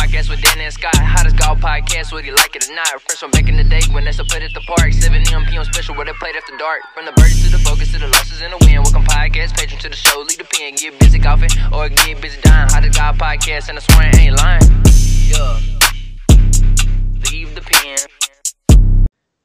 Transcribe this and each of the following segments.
podcast with Dan and Scott. Hottest golf podcast, whether you like it or not. Fresh from back in the day when they still played at the park. 7 a.m. p.m. special where they played after dark. From the birdies to the focus to the losses and the win. Welcome podcast, patron to the show. Lead the pen, get busy golfing or get busy dying. Hottest golf podcast, and I swear I ain't lying. Yeah. Leave the pen.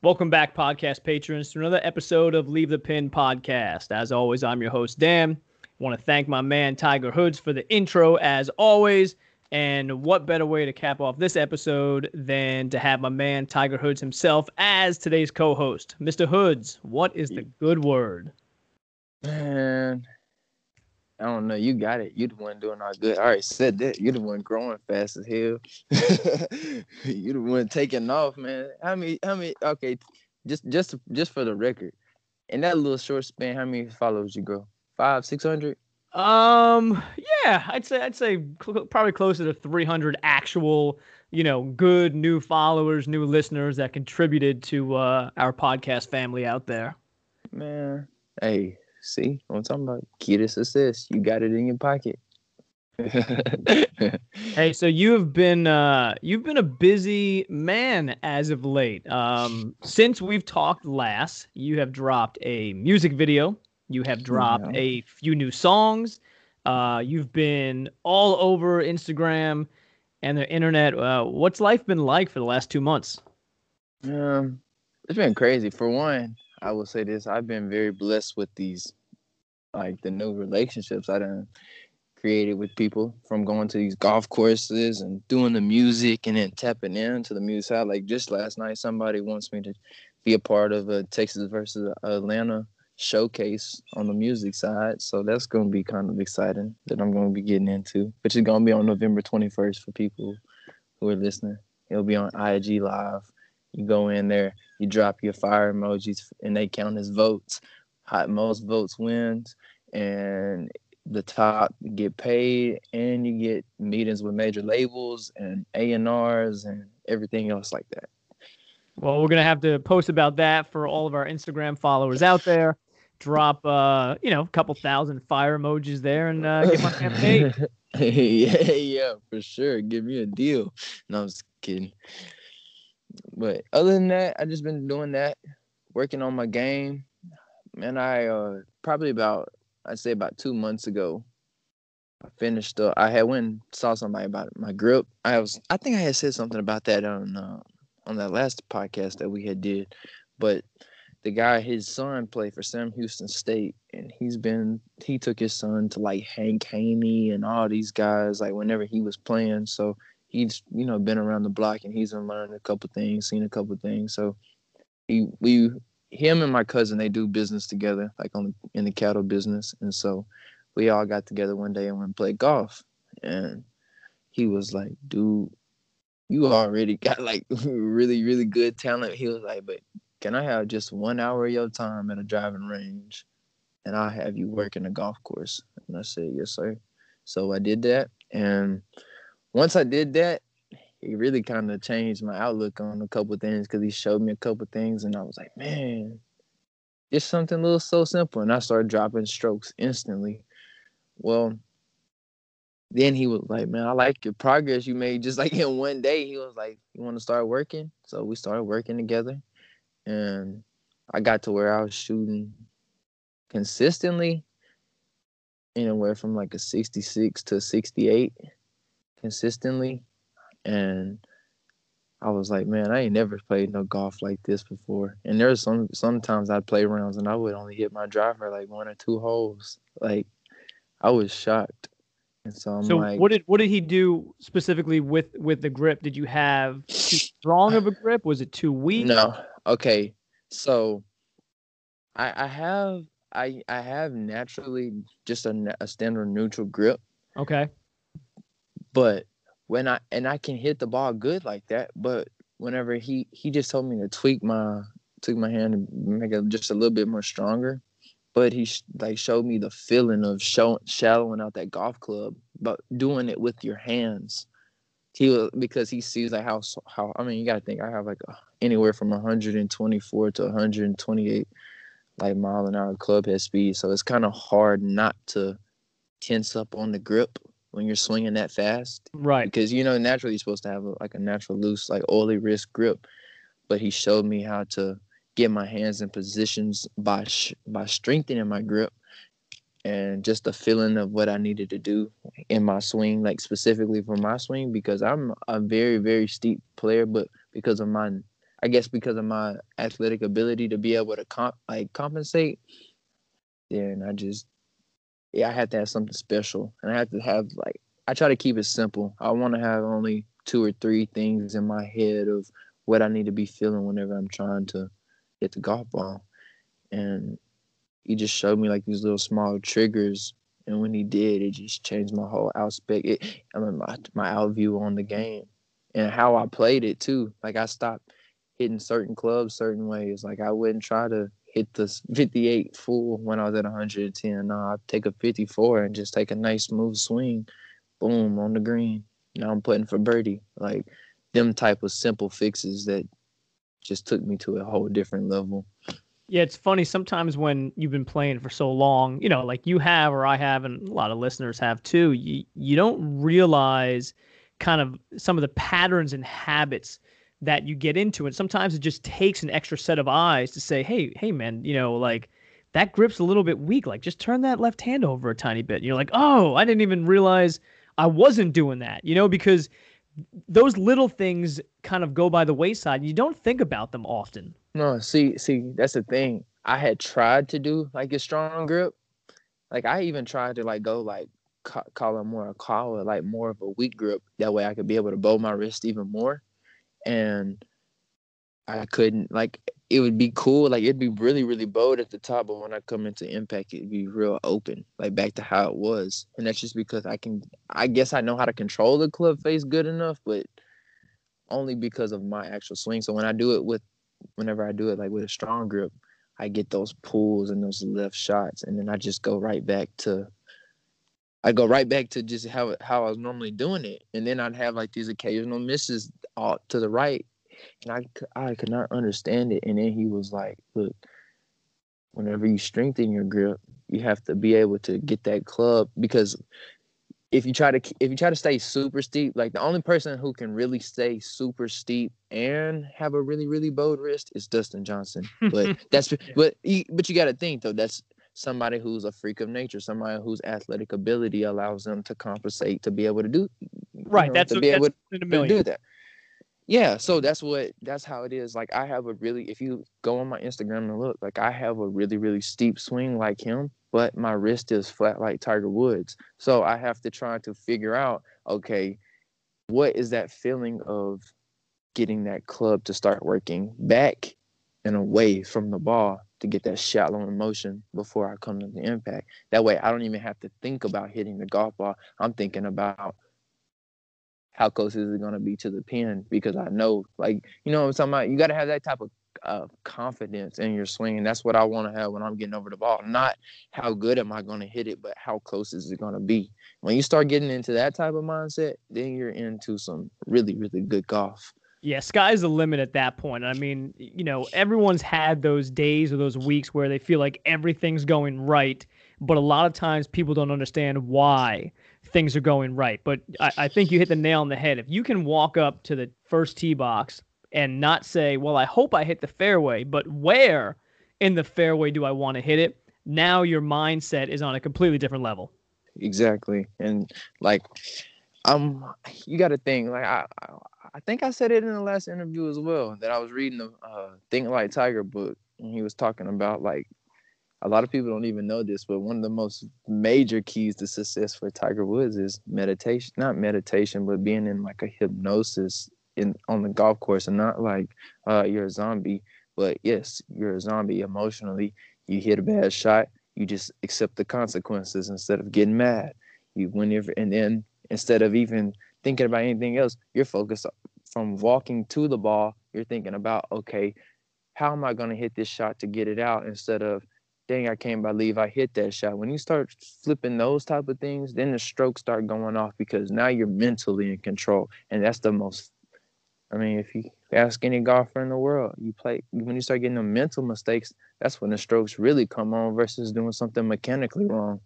Welcome back, podcast patrons, to another episode of Leave the Pin podcast. As always, I'm your host, Dan. Want to thank my man Tiger Hoods for the intro, as always. And what better way to cap off this episode than to have my man Tiger Hoods himself as today's co host? Mr. Hoods, what is the good word? Man, I don't know. You got it. You the one doing all good. All right, said that. You the one growing fast as hell. you the one taking off, man. How many? How many? Okay, just just just for the record, in that little short span, how many followers you grow? Five, six hundred? Um, yeah, I'd say I'd say cl- probably closer to 300 actual, you know, good new followers, new listeners that contributed to uh, our podcast family out there. Man, hey, see what I'm talking about? Key success. You got it in your pocket. Hey, so you have been uh, you've been a busy man as of late. Um, since we've talked last, you have dropped a music video. You have dropped Yeah. a few new songs. Uh, you've been all over Instagram and the internet. Uh, what's life been like for the last two months? Um, it's been crazy. For one, I will say this: I've been very blessed with these, like the new relationships I done created with people from going to these golf courses and doing the music and then tapping into the music side. Like just last night, somebody wants me to be a part of a Texas versus Atlanta showcase on the music side. So that's going to be kind of exciting that I'm going to be getting into, which is going to be on November 21st for people who are listening. It'll be on IG Live. You go in there, you drop your fire emojis, and they count as votes. Hot most votes wins, and the top get paid, and you get meetings with major labels and A and R's and everything else like that. Well, we're gonna have to post about that for all of our Instagram followers out there. Drop, uh, you know, a couple thousand fire emojis there and uh, get my man paid. yeah, yeah, for sure. Give me a deal. No, I'm just kidding. But other than that, I just been doing that, working on my game. Man, I uh probably about I'd say about two months ago, I finished up. I had went and saw somebody about my grip. I was I think I had said something about that on uh, on that last podcast that we had did, but the guy, his son played for Sam Houston State, and he's been he took his son to like Hank Haney and all these guys like whenever he was playing. So he's you know been around the block and he's learning a couple things, seen a couple things. So he we him and my cousin they do business together, like on in the cattle business, and so we all got together one day and went and played golf, and he was like, dude. You already got like really, really good talent. He was like, but can I have just one hour of your time at a driving range and I'll have you work in a golf course? And I said, Yes, sir. So I did that. And once I did that, it really kind of changed my outlook on a couple things because he showed me a couple things and I was like, man, it's something a little so simple. And I started dropping strokes instantly. Well, then he was like, Man, I like your progress you made just like in one day. He was like, You want to start working? So we started working together and I got to where I was shooting consistently anywhere from like a 66 to 68 consistently and I was like, man, I ain't never played no golf like this before. And there's some sometimes I'd play rounds and I would only hit my driver like one or two holes. Like I was shocked. And so I'm so like what did what did he do specifically with with the grip? Did you have too strong of a grip? Was it too weak? No. Okay. So I I have I I have naturally just a, a standard neutral grip, Okay. but when I and I can hit the ball good like that, but whenever he he just told me to tweak my tweak my hand and make it just a little bit more stronger, but he sh- like showed me the feeling of show, shallowing out that golf club, but doing it with your hands. He was because he sees like how how I mean you gotta think I have like a, anywhere from 124 to 128 like mile an hour club head speed, so it's kind of hard not to tense up on the grip when you're swinging that fast. Right. Because you know naturally you're supposed to have a, like a natural loose like oily wrist grip, but he showed me how to get my hands in positions by sh- by strengthening my grip and just the feeling of what I needed to do in my swing, like specifically for my swing, because I'm a very, very steep player, but because of my, I guess because of my athletic ability to be able to comp, like compensate, then I just, yeah, I have to have something special, and I have to have like, I try to keep it simple. I want to have only two or three things in my head of what I need to be feeling whenever I'm trying to hit the golf ball, and he just showed me like these little small triggers. And when he did, it just changed my whole aspect. It, I mean, my my outview on the game and how I played it too. Like I stopped hitting certain clubs certain ways. Like I wouldn't try to hit the 58 full when I was at 110. No, I'd take a 54 and just take a nice smooth swing, boom on the green. Now I'm putting for birdie. Like them type of simple fixes that just took me to a whole different level. Yeah, it's funny sometimes when you've been playing for so long, you know, like you have or I have and a lot of listeners have too, you you don't realize kind of some of the patterns and habits that you get into and sometimes it just takes an extra set of eyes to say, "Hey, hey man, you know, like that grip's a little bit weak. Like just turn that left hand over a tiny bit." And you're like, "Oh, I didn't even realize I wasn't doing that." You know, because those little things kind of go by the wayside. You don't think about them often. No, see, see, that's the thing. I had tried to do like a strong grip. Like I even tried to like go like ca- call it more a call it like more of a weak grip. That way I could be able to bow my wrist even more. And I couldn't like it would be cool, like it'd be really, really bold at the top, but when I come into impact, it'd be real open, like back to how it was. And that's just because I can I guess I know how to control the club face good enough, but only because of my actual swing. So when I do it with whenever I do it like with a strong grip, I get those pulls and those left shots, and then I just go right back to. I go right back to just how how I was normally doing it, and then I'd have like these occasional misses all to the right, and I I could not understand it. And then he was like, "Look, whenever you strengthen your grip, you have to be able to get that club because if you try to if you try to stay super steep, like the only person who can really stay super steep and have a really really bowed wrist is Dustin Johnson. But that's but but you got to think though that's somebody who's a freak of nature, somebody whose athletic ability allows them to compensate to be able to do right. know, that's to a, be that's able in a to million. do that. Yeah, so that's what that's how it is. Like I have a really if you go on my Instagram and look, like I have a really really steep swing like him, but my wrist is flat like Tiger Woods. So I have to try to figure out, okay, what is that feeling of getting that club to start working back and away from the ball to get that shallow motion before I come to the impact. That way I don't even have to think about hitting the golf ball. I'm thinking about how close is it going to be to the pin because I know, like, you know what I'm talking about? You got to have that type of confidence in your swing. And that's what I want to have when I'm getting over the ball. Not how good am I going to hit it, but how close is it going to be. When you start getting into that type of mindset, then you're into some really, really good golf. Yeah, sky's the limit at that point. I mean, you know, everyone's had those days or those weeks where they feel like everything's going right, but a lot of times people don't understand why things are going right. But I, I think you hit the nail on the head. If you can walk up to the first tee box and not say, well, I hope I hit the fairway, but where in the fairway do I want to hit it? Now your mindset is on a completely different level. Exactly. And like, um, you got to think like I, I, think I said it in the last interview as well that I was reading the uh, Think Like Tiger book and he was talking about like a lot of people don't even know this, but one of the most major keys to success for Tiger Woods is meditation. Not meditation, but being in like a hypnosis in on the golf course, and not like uh, you're a zombie. But yes, you're a zombie emotionally. You hit a bad shot, you just accept the consequences instead of getting mad. You whenever and then instead of even thinking about anything else, you're focused from walking to the ball. You're thinking about okay, how am I going to hit this shot to get it out instead of dang, I can't believe I hit that shot. When you start flipping those type of things, then the strokes start going off because now you're mentally in control. And that's the most I mean, if you ask any golfer in the world, you play when you start getting the mental mistakes, that's when the strokes really come on versus doing something mechanically wrong.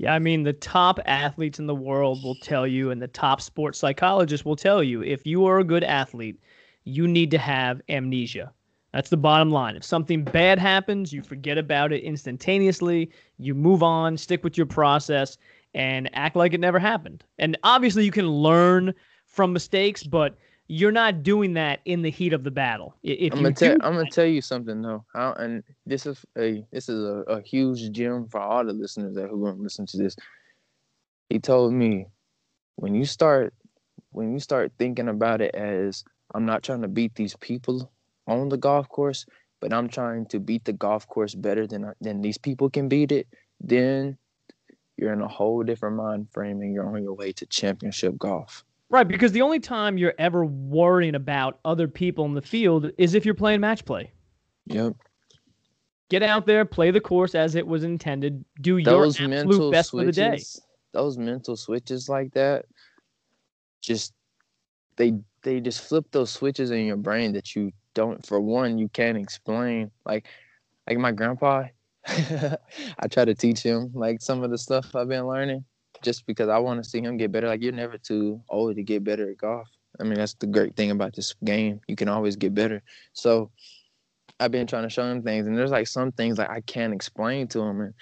Yeah, I mean, the top athletes in the world will tell you, and the top sports psychologists will tell you if you are a good athlete, you need to have amnesia. That's the bottom line. If something bad happens, you forget about it instantaneously, you move on, stick with your process, and act like it never happened. And obviously, you can learn from mistakes, but you're not doing that in the heat of the battle. If I'm gonna tell I'm gonna tell you something though, I, and this is a this is a, a huge gem for all the listeners that who gonna listen to this. He told me when you start when you start thinking about it as I'm not trying to beat these people on the golf course, but I'm trying to beat the golf course better than than these people can beat it, then you're in a whole different mind frame and you're on your way to championship golf. Right, because the only time you're ever worrying about other people in the field is if you're playing match play. Yep. Get out there, play the course as it was intended, do those your absolute best switches, for the day. Those mental switches like that, just they they just flip those switches in your brain that you don't. For one, you can't explain. Like like my grandpa, I try to teach him like some of the stuff I've been learning just because I want to see him get better. Like you're never too old to get better at golf. I mean, that's the great thing about this game. You can always get better. So I've been trying to show him things, and there's like some things like I can't explain to him, and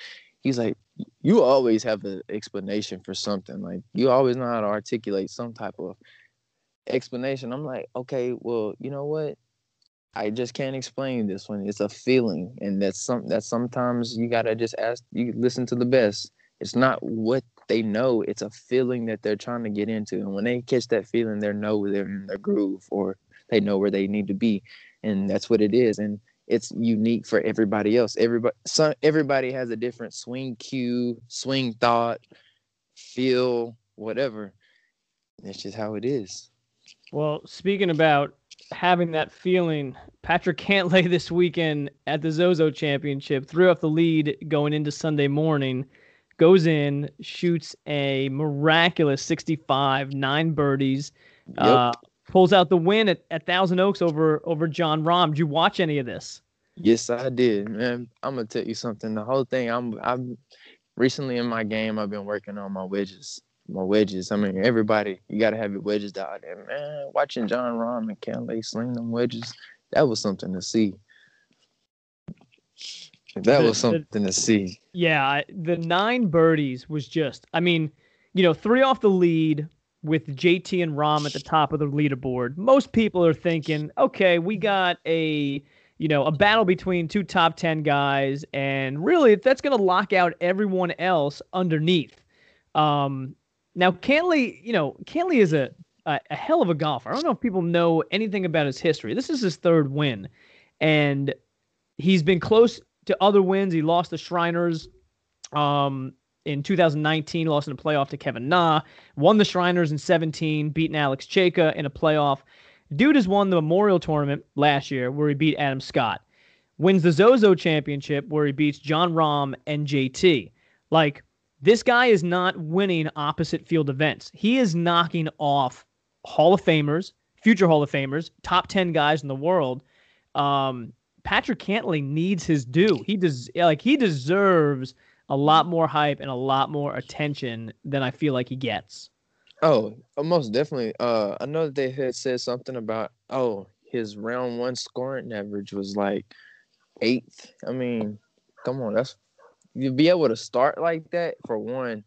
he's like, "You always have an explanation for something. Like you always know how to articulate some type of explanation." I'm like, "Okay, well, you know what? I just can't explain this one. It's a feeling, and that's some that sometimes you gotta just ask. You listen to the best. It's not what they know it's a feeling that they're trying to get into. And when they catch that feeling, they know they're in their groove or they know where they need to be. And that's what it is. And it's unique for everybody else. Everybody some everybody has a different swing cue, swing thought, feel, whatever. It's just how it is. Well, speaking about having that feeling, Patrick Cantlay this weekend at the Zozo Championship threw off the lead going into Sunday morning goes in, shoots a miraculous 65, nine birdies, yep. uh, pulls out the win at, at Thousand Oaks over over Jon Rahm. Did you watch any of this? Yes, I did, man. I'm gonna tell you something. The whole thing, I'm I'm recently in my game. I've been working on my wedges. My wedges. I mean, everybody, you gotta have your wedges out there, man. Watching Jon Rahm and Cantlay sling them wedges, that was something to see. That the, was something the, to see. Yeah, the nine birdies was just. I mean, you know, three off the lead with JT and Rahm at the top of the leaderboard. Most people are thinking, okay, we got a you know a battle between two top ten guys, and really that's going to lock out everyone else underneath. Um, now Cantlay, you know, Cantlay is a, a a hell of a golfer. I don't know if people know anything about his history. This is his third win, and he's been close to other wins. He lost the Shriners um, in 2019, lost in a playoff to Kevin Na, won the Shriners in 17, beating Alex Cejka in a playoff. Dude has won the Memorial Tournament last year where he beat Adam Scott. Wins the Zozo Championship where he beats Jon Rahm and JT. Like, this guy is not winning opposite field events. He is knocking off Hall of Famers, future Hall of Famers, top 10 guys in the world. Um, Patrick Cantlay needs his due. He does like he deserves a lot more hype and a lot more attention than I feel like he gets. Oh, uh, most definitely. Uh, I know that they had said something about oh his round one scoring average was like eighth. I mean, come on, that's you be able to start like that for one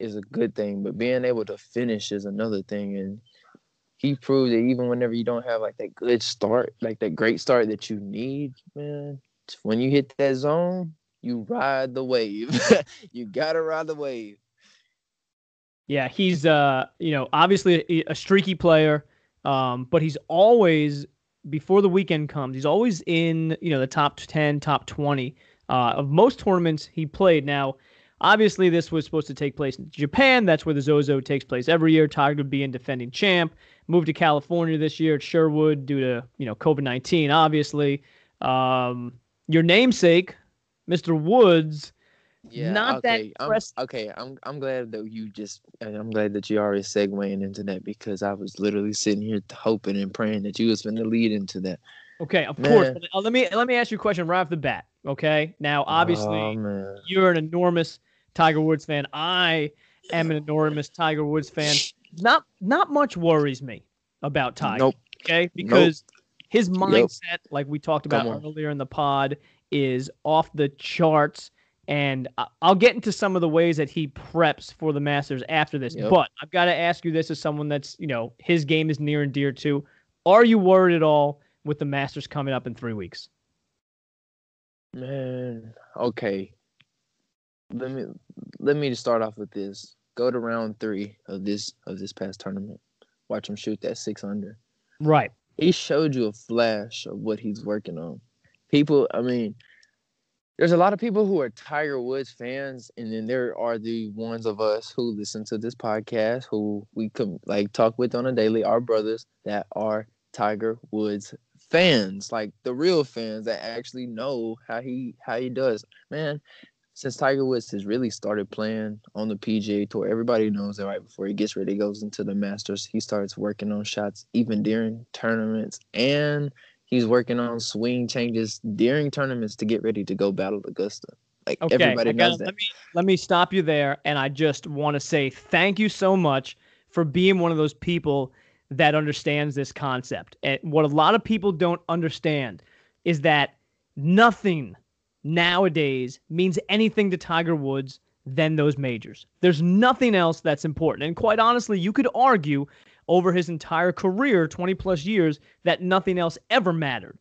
is a good thing, but being able to finish is another thing. And he proved that even whenever you don't have like that good start, like that great start that you need, man, when you hit that zone, you ride the wave. you gotta ride the wave. Yeah, he's uh, you know, obviously a, streaky player, um, but he's always before the weekend comes, he's always in you know the top ten, top twenty uh, of most tournaments he played. Now, obviously, this was supposed to take place in Japan. That's where the Zozo takes place every year. Tiger would be in defending champ moved to California this year at Sherwood due to you know COVID nineteen. Obviously, um, your namesake, Mr. Woods. Yeah, not okay. that I'm, okay, I'm I'm glad that you just I'm glad that you already segueing into that because I was literally sitting here hoping and praying that you was going to lead into that. Okay, of Man. course. Let me let me ask you a question right off the bat. Okay, now obviously oh, you're an enormous Tiger Woods fan. I am an enormous Tiger Woods fan. Not not much worries me about Tiger. Nope. Okay, because his Yep. mindset, like we talked about earlier in the pod, is off the charts. And I'll get into some of the ways that he preps for the Masters after this. Yep. But I've got to ask you this as someone that's, you know, his game is near and dear to. Are you worried at all with the Masters coming up in three weeks? Man, okay. Let me let me just start off with this. Go to round three of this of this past tournament. Watch him shoot that six under. Right. He showed you a flash of what he's working on. People, I mean, there's a lot of people who are Tiger Woods fans, and then there are the ones of us who listen to this podcast who we come like talk with on a daily, our brothers that are Tiger Woods fans, like the real fans that actually know how he how he does. Man, since Tiger Woods has really started playing on the PGA Tour, everybody knows that right before he gets ready, he goes into the Masters, he starts working on shots even during tournaments, and he's working on swing changes during tournaments to get ready to go battle Augusta. Like Okay. everybody gotta- knows that. Let me let me stop you there, and I just want to say thank you so much for being one of those people that understands this concept. And what a lot of people don't understand is that nothing nowadays means anything to Tiger Woods than those majors. There's nothing else that's important. And quite honestly, you could argue over his entire career, 20 plus years, that nothing else ever mattered.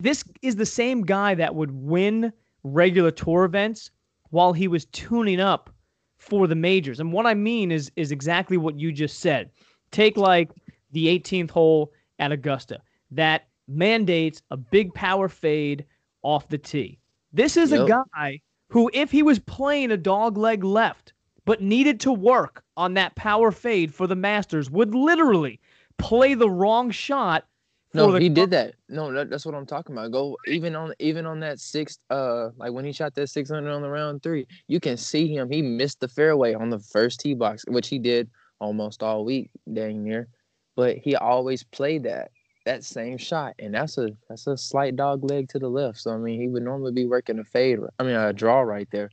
This is the same guy that would win regular tour events while he was tuning up for the majors. And what I mean is is exactly what you just said. Take like the 18th hole at Augusta that mandates a big power fade off the tee. This is a guy who, if he was playing a dog leg left, but needed to work on that power fade for the Masters, would literally play the wrong shot. No, the he did that. No, that, that's what I'm talking about. Go even on even on that sixth, uh, like when he shot that 600 on the round three, you can see him. He missed the fairway on the first tee box, which he did almost all week, dang near. But he always played that that same shot, and that's a that's a slight dog leg to the left. So I mean, he would normally be working a fade. I mean, a draw right there,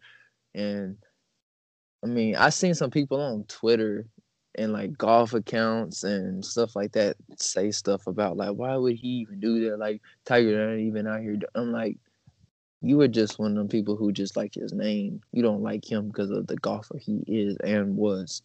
and I mean, I seen some people on Twitter and like golf accounts and stuff like that say stuff about like why would he even do that? Like Tiger not even out here. I'm like, you were just one of them people who just like his name. You don't like him because of the golfer he is and was.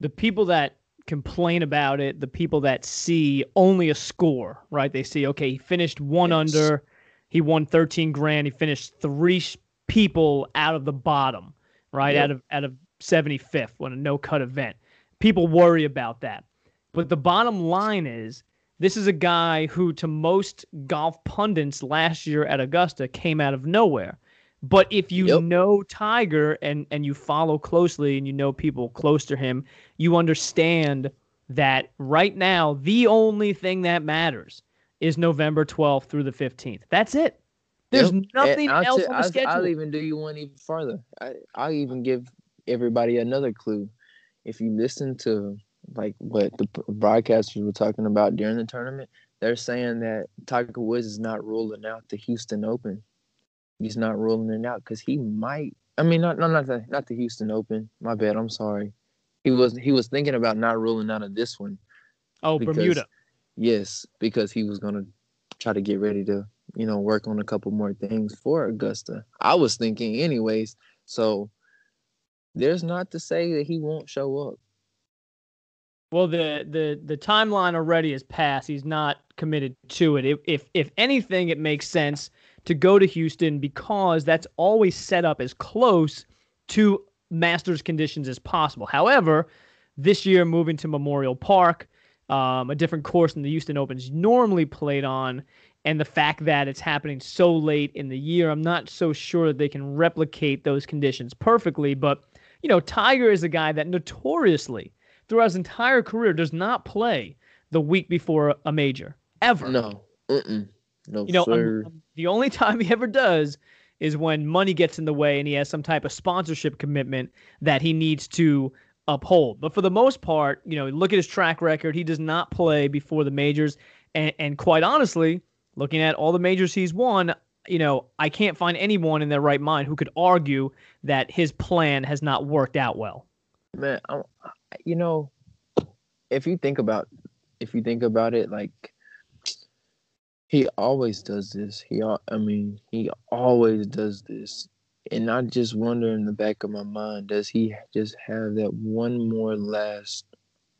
the people that complain about it, the people that see only a score, right? They see, okay, he finished one Yes. under, he won 13 grand, he finished three people out of the bottom, right? Yep. Out of out of 75th when a no cut event. People worry about that. But the bottom line is this is a guy who to most golf pundits last year at Augusta came out of nowhere. But if you Yep. know Tiger and and you follow closely and you know people close to him, you understand that right now the only thing that matters is November 12th through the 15th. That's it. There's Yep. Nothing else tell- on the I'll, schedule. I'll even do you one even farther. I, I'll even give everybody another clue. If you listen to like what the broadcasters were talking about during the tournament, they're saying that Tiger Woods is not ruling out the Houston Open. He's not ruling it out because he might. I mean, not no, not the not the Houston Open. My bad. I'm sorry. He was he was thinking about not ruling out of this one. oh, because- Bermuda. Yes, because he was gonna try to get ready to, you know, work on a couple more things for Augusta. I was thinking, anyways. So there's not to say that he won't show up. Well, the the the timeline already is passed. He's not committed to it. If if, if anything, it makes sense to go to Houston because that's always set up as close to Masters conditions as possible. However, this year moving to Memorial Park, um, a different course than the Houston Opens normally played on, and the fact that it's happening so late in the year, I'm not so sure that they can replicate those conditions perfectly. But you know, Tiger is a guy that notoriously throughout his entire career does not play the week before a major ever. No, mm-mm. No, You know, um, sir. um, the only time he ever does is when money gets in the way and he has some type of sponsorship commitment that he needs to uphold. But for the most part, you know, look at his track record. He does not play before the majors. And, and quite honestly, looking at all the majors he's won, you know, I can't find anyone in their right mind who could argue that his plan has not worked out well. Man, I, you know, if you think about if you think about it, like he always does this. He, I mean, he always does this, and I just wonder in the back of my mind, does he just have that one more last,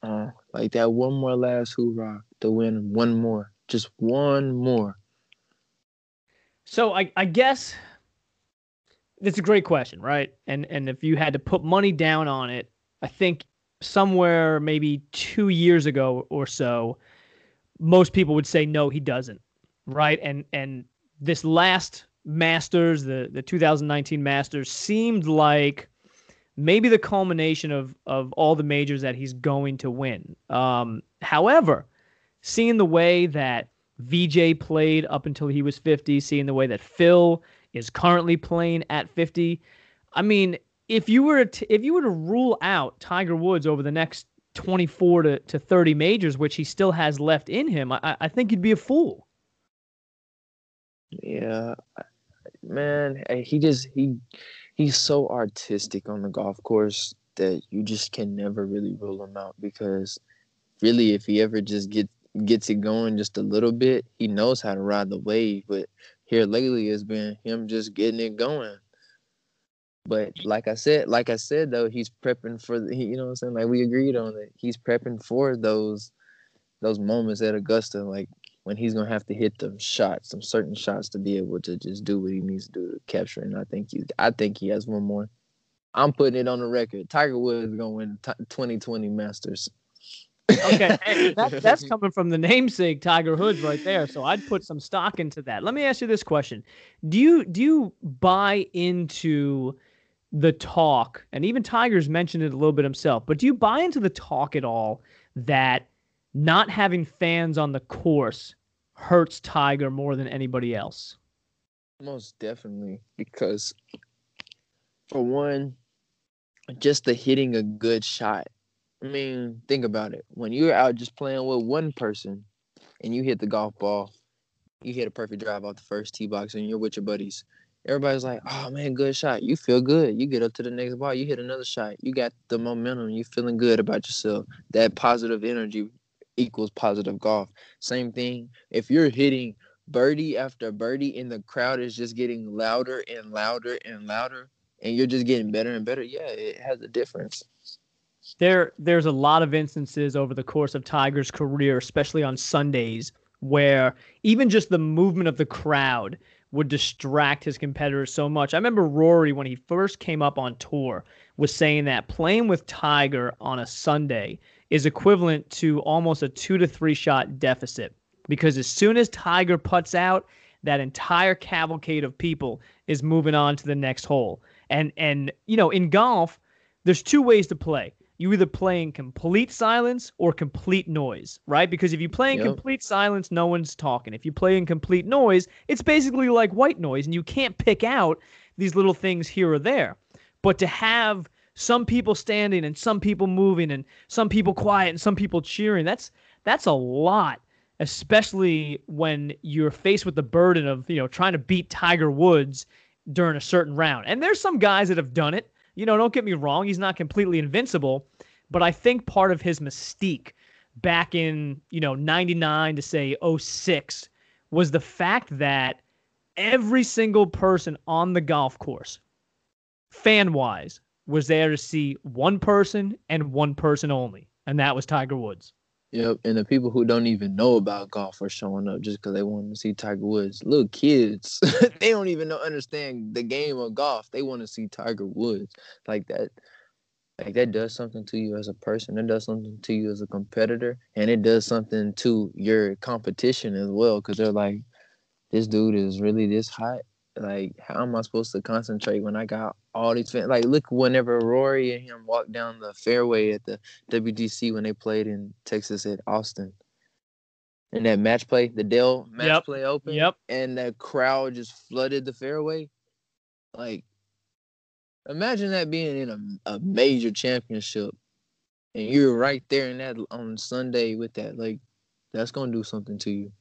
uh, like that one more last hoorah to win one more, just one more? So I, I guess that's a great question, right? And and if you had to put money down on it, I think somewhere maybe two years ago or so, most people would say no, he doesn't, right? And and this last Masters, the the 2019 Masters, seemed like maybe the culmination of of all the majors that he's going to win. Um, however, seeing the way that Vijay played up until he was 50, seeing the way that Phil is currently playing at 50, I mean, if you were to, if you were to rule out Tiger Woods over the next 24 to, to 30 majors, which he still has left in him, I, I think you'd be a fool. Yeah, man, he just he he's so artistic on the golf course that you just can never really rule him out because really, if he ever just gets gets it going just a little bit, he knows how to ride the wave. But here lately, it's been him just getting it going. But like I said, like I said though, he's prepping for the, you know what I'm saying. Like we agreed on it. He's prepping for those those moments at Augusta, like when he's gonna have to hit them shots, some certain shots to be able to just do what he needs to do to capture. And I think he, I think he has one more. I'm putting it on the record. Tiger Woods is gonna win t- 2020 Masters. okay, hey, that, that's coming from the namesake Tiger Woods right there. So I'd put some stock into that. Let me ask you this question: Do you do you buy into the talk, and even Tiger's mentioned it a little bit himself, but do you buy into the talk at all that not having fans on the course hurts Tiger more than anybody else? Most definitely, because for one, just the hitting a good shot. I mean, think about it. When you're out just playing with one person and you hit the golf ball, you hit a perfect drive off the first tee box and you're with your buddies everybody's like, "Oh man, good shot." You feel good. You get up to the next ball, you hit another shot. You got the momentum. You're feeling good about yourself. That positive energy equals positive golf. Same thing. If you're hitting birdie after birdie and the crowd is just getting louder and louder and louder, and you're just getting better and better, yeah, it has a difference. There, there's a lot of instances over the course of Tiger's career, especially on Sundays, where even just the movement of the crowd would distract his competitors so much. I remember Rory when he first came up on tour was saying that playing with Tiger on a Sunday is equivalent to almost a 2 to 3 shot deficit because as soon as Tiger puts out, that entire cavalcade of people is moving on to the next hole. And and you know, in golf, there's two ways to play you either play in complete silence or complete noise, right? Because if you play in yep. complete silence, no one's talking. If you play in complete noise, it's basically like white noise, and you can't pick out these little things here or there. But to have some people standing and some people moving and some people quiet and some people cheering, that's that's a lot, especially when you're faced with the burden of, you know, trying to beat Tiger Woods during a certain round. And there's some guys that have done it you know, don't get me wrong, he's not completely invincible, but I think part of his mystique back in, you know, 99 to say 06 was the fact that every single person on the golf course, fan wise, was there to see one person and one person only, and that was Tiger Woods. Yep, and the people who don't even know about golf are showing up just because they want to see Tiger Woods. Little kids, mm-hmm. they don't even know understand the game of golf. They want to see Tiger Woods like that. Like that does something to you as a person. It does something to you as a competitor, and it does something to your competition as well. Because they're like, this dude is really this hot. Like, how am I supposed to concentrate when I got all these fans? Like, look, whenever Rory and him walked down the fairway at the WGC when they played in Texas at Austin, and that match play, the Dell match yep. play open, yep, and the crowd just flooded the fairway. Like, imagine that being in a, a major championship, and you're right there in that on Sunday with that. Like, that's gonna do something to you.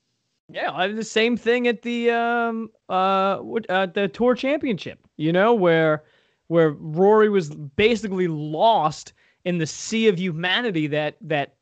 Yeah, I the same thing at the um uh at the tour championship. You know where where Rory was basically lost in the sea of humanity that that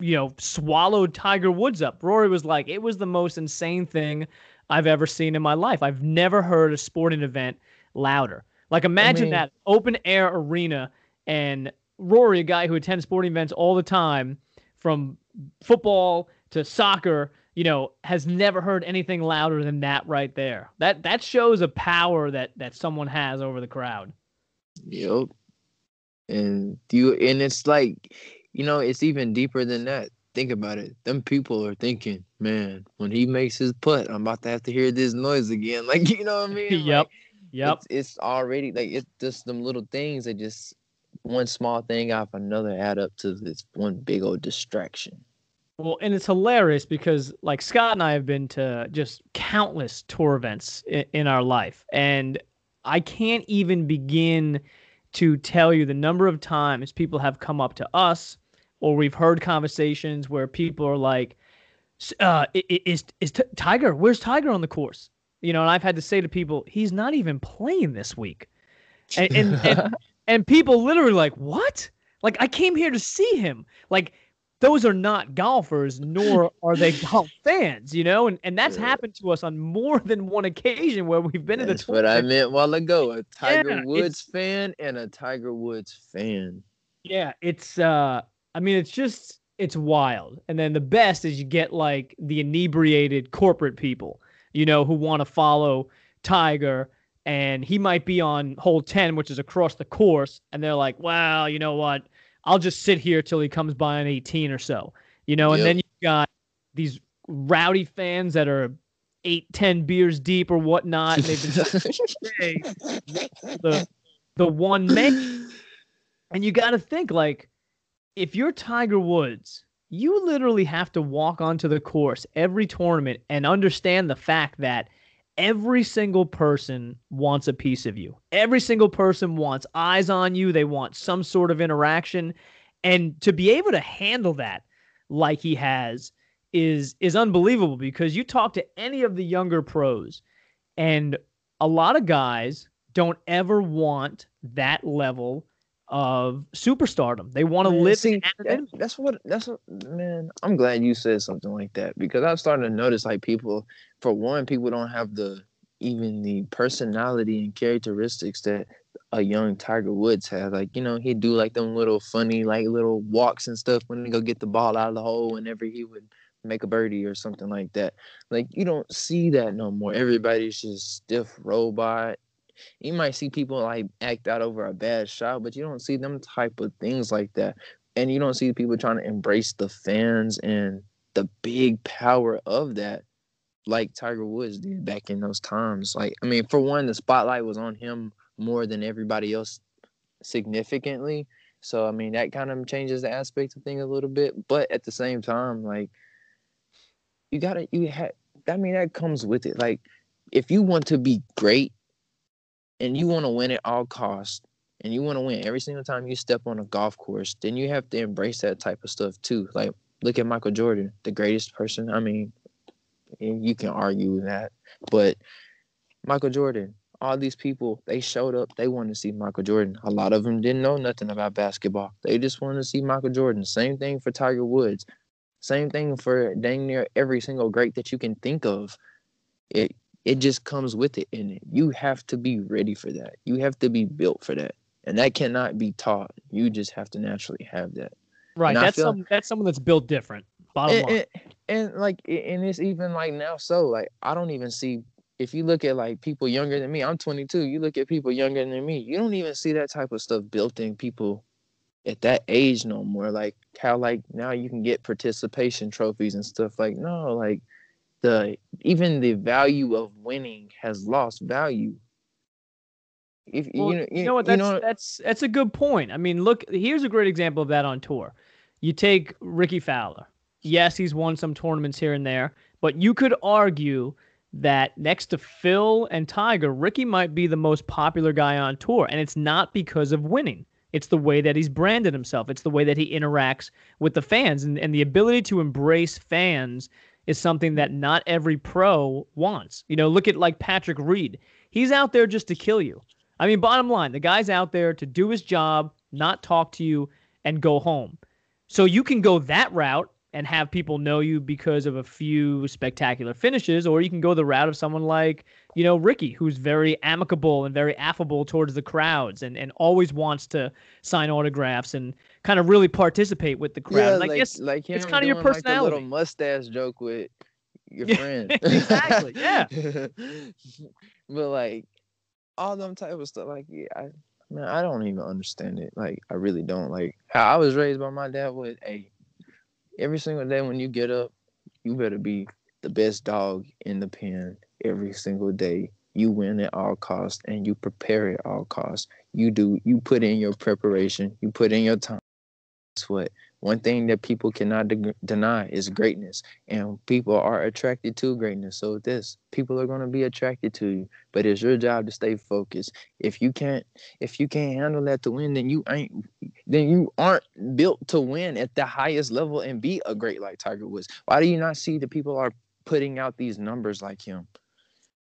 you know swallowed Tiger Woods up. Rory was like, it was the most insane thing I've ever seen in my life. I've never heard a sporting event louder. Like imagine I mean, that open air arena and Rory, a guy who attends sporting events all the time, from football to soccer, you know, has never heard anything louder than that right there. That that shows a power that that someone has over the crowd. Yep. And you and it's like, you know, it's even deeper than that. Think about it. Them people are thinking, man, when he makes his putt, I'm about to have to hear this noise again. Like, you know what I mean? yep. Like, yep. It's, it's already like it's just them little things that just one small thing after another add up to this one big old distraction. Well, and it's hilarious because like Scott and I have been to just countless tour events in, in our life, and I can't even begin to tell you the number of times people have come up to us or we've heard conversations where people are like, uh, is, is Tiger, where's Tiger on the course? You know, and I've had to say to people, he's not even playing this week. And, and, and, and people literally like, what? Like, I came here to see him. Like, those are not golfers, nor are they golf fans, you know, and and that's yeah. happened to us on more than one occasion where we've been that's in the. That's what I meant while ago. A Tiger yeah, Woods fan and a Tiger Woods fan. Yeah, it's. uh I mean, it's just it's wild. And then the best is you get like the inebriated corporate people, you know, who want to follow Tiger and he might be on hole 10 which is across the course and they're like well you know what I'll just sit here till he comes by on 18 or so, you know, and yep. then you got these rowdy fans that are eight, 10 beers deep or whatnot. And they've been the, the one man. And you got to think like, if you're Tiger Woods, you literally have to walk onto the course every tournament and understand the fact that every single person wants a piece of you. Every single person wants eyes on you. They want some sort of interaction. And to be able to handle that like he has is is unbelievable because you talk to any of the younger pros and a lot of guys don't ever want that level of superstardom. They want to live. See, that, that's what. That's what. Man, I'm glad you said something like that because I'm starting to notice like people. For one, people don't have the even the personality and characteristics that a young Tiger Woods has. Like you know, he'd do like them little funny like little walks and stuff when he go get the ball out of the hole whenever he would make a birdie or something like that. Like you don't see that no more. Everybody's just stiff robot you might see people like act out over a bad shot, but you don't see them type of things like that. And you don't see people trying to embrace the fans and the big power of that, like Tiger Woods did back in those times. Like, I mean, for one, the spotlight was on him more than everybody else significantly. So I mean that kind of changes the aspect of things a little bit. But at the same time, like you gotta you had, I mean that comes with it. Like if you want to be great, and you want to win at all costs and you want to win every single time you step on a golf course, then you have to embrace that type of stuff too. Like look at Michael Jordan, the greatest person. I mean, you can argue that, but Michael Jordan, all these people, they showed up. They wanted to see Michael Jordan. A lot of them didn't know nothing about basketball. They just wanted to see Michael Jordan. Same thing for Tiger Woods. Same thing for dang near every single great that you can think of. It it just comes with it and you have to be ready for that. You have to be built for that. And that cannot be taught. You just have to naturally have that. Right. And that's some, that's someone that's built different bottom and, line. and, and like and it's even like now so like i don't even see if you look at like people younger than me i'm 22 you look at people younger than me you don't even see that type of stuff built in people at that age no more. Like how like now you can get participation trophies and stuff like no like the even the value of winning has lost value. If well, you, know, you, you know what that's you know, that's that's a good point. I mean, look, here's a great example of that on tour. You take Rickie Fowler. Yes, he's won some tournaments here and there, but you could argue that next to Phil and Tiger, Rickie might be the most popular guy on tour, and it's not because of winning. It's the way that he's branded himself. It's the way that he interacts with the fans and, and the ability to embrace fans is something that not every pro wants. You know, look at like Patrick Reed. He's out there just to kill you. I mean, bottom line, the guy's out there to do his job, not talk to you, and go home. So you can go that route and have people know you because of a few spectacular finishes, or you can go the route of someone like, you know, Rickie, who's very amicable and very affable towards the crowds and, and always wants to sign autographs and kind of really participate with the crowd. Yeah, I like, guess like it's kind of your doing, like, little mustache joke with your Yeah, friend. exactly, yeah. but like all them type of stuff, like yeah, I man, I don't even understand it. Like I really don't. Like how I was raised by my dad was, hey, every single day when you get up, you better be the best dog in the pen every single day. You win at all costs and you prepare at all costs. You do you put in your preparation, you put in your time. What? One thing that people cannot de- deny is greatness, and people are attracted to greatness. So this, people are going to be attracted to you, but it's your job to stay focused. If you can't, if you can't handle that to win, then you ain't, then you aren't built to win at the highest level and be a great like Tiger Woods. Why do you not see that people are putting out these numbers like him?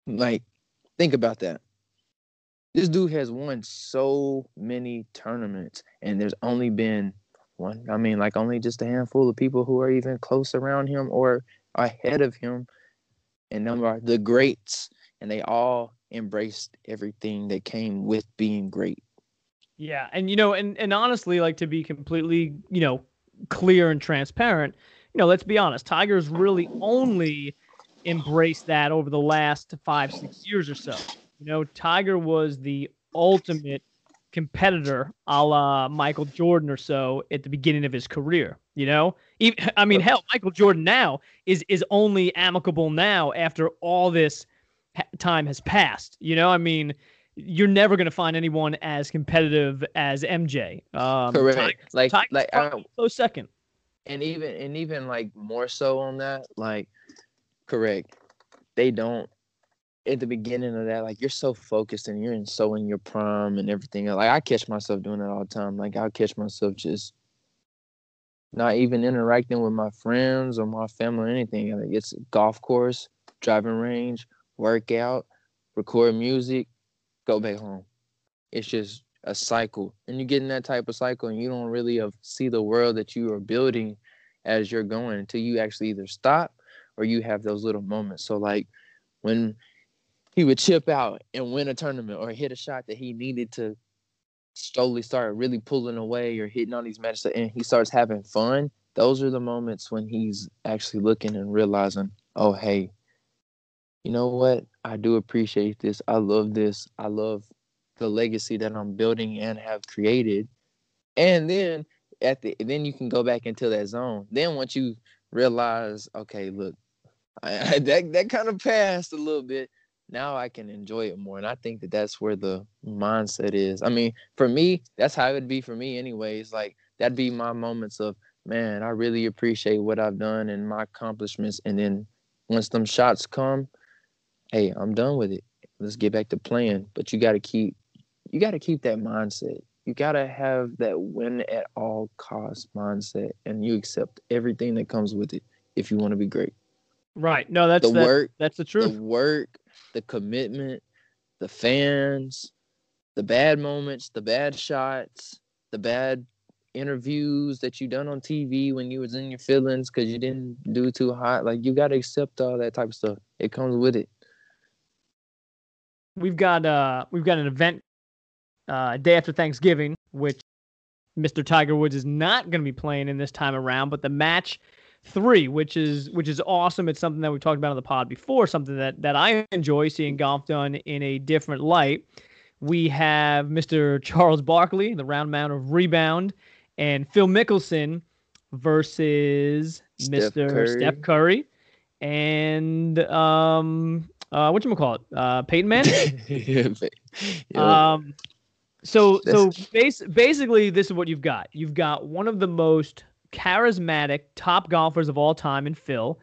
Like, think about that. This dude has won so many tournaments, and there's only been one. I mean, like only just a handful of people who are even close around him or ahead of him, and are the greats, and they all embraced everything that came with being great. Yeah, and you know, and and honestly, like to be completely, you know, clear and transparent, you know, let's be honest, Tiger's really only embraced that over the last five, six years or so. You know, Tiger was the ultimate competitor a la Michael Jordan or so at the beginning of his career. You know, Even, I mean, hell, Michael Jordan now is is only amicable now after all this ha- time has passed. You know, I mean, you're never going to find anyone as competitive as MJ. Um, Correct. Tiger- like, Tiger's like, I, probably a close second. and even and even like more so on that, like, correct. They don't at the beginning of that, like you're so focused and you're in so in your prime and everything. Like I catch myself doing that all the time. Like I'll catch myself just not even interacting with my friends or my family or anything. Like it's golf course, driving range, workout, record music, go back home. It's just a cycle. And you get in that type of cycle and you don't really of see the world that you are building as you're going until you actually either stop or you have those little moments. So like when he would chip out and win a tournament or hit a shot that he needed to slowly start really pulling away or hitting on these matches and he starts having fun, those are the moments when he's actually looking and realizing, oh hey, you know what? I do appreciate this. I love this. I love the legacy that I'm building and have created. And then at the then you can go back into that zone. Then once you realize, okay, look, I, I, that that kind of passed a little bit. Now I can enjoy it more, and I think that that's where the mindset is. I mean, for me, that's how it would be for me, anyways. Like that'd be my moments of, man, I really appreciate what I've done and my accomplishments. And then once them shots come, hey, I'm done with it. Let's get back to playing. But you got to keep, you got to keep that mindset. You got to have that win at all costs mindset, and you accept everything that comes with it if you want to be great. Right. No, that's the that- work, That's the truth. the work, the commitment, the fans, the bad moments, the bad shots, the bad interviews that you done on TV when you was in your feelings because you didn't do too hot. Like you got to accept all that type of stuff. It comes with it. we've got uh we've got an event uh day after Thanksgiving, which Mr. Tiger Woods is not to be playing in this time around, but the match three, which is which is awesome. It's something that we've talked about on the pod before, something that that I enjoy seeing golf done in a different light. We have Mr. Charles Barkley, the round mound of rebound, and Phil Mickelson versus Steph Mr. Curry. Steph Curry and um uh what you call it uh Peyton Manning. Yeah. Um, so so base, basically, this is what you've got. You've got one of the most charismatic top golfers of all time in Phil,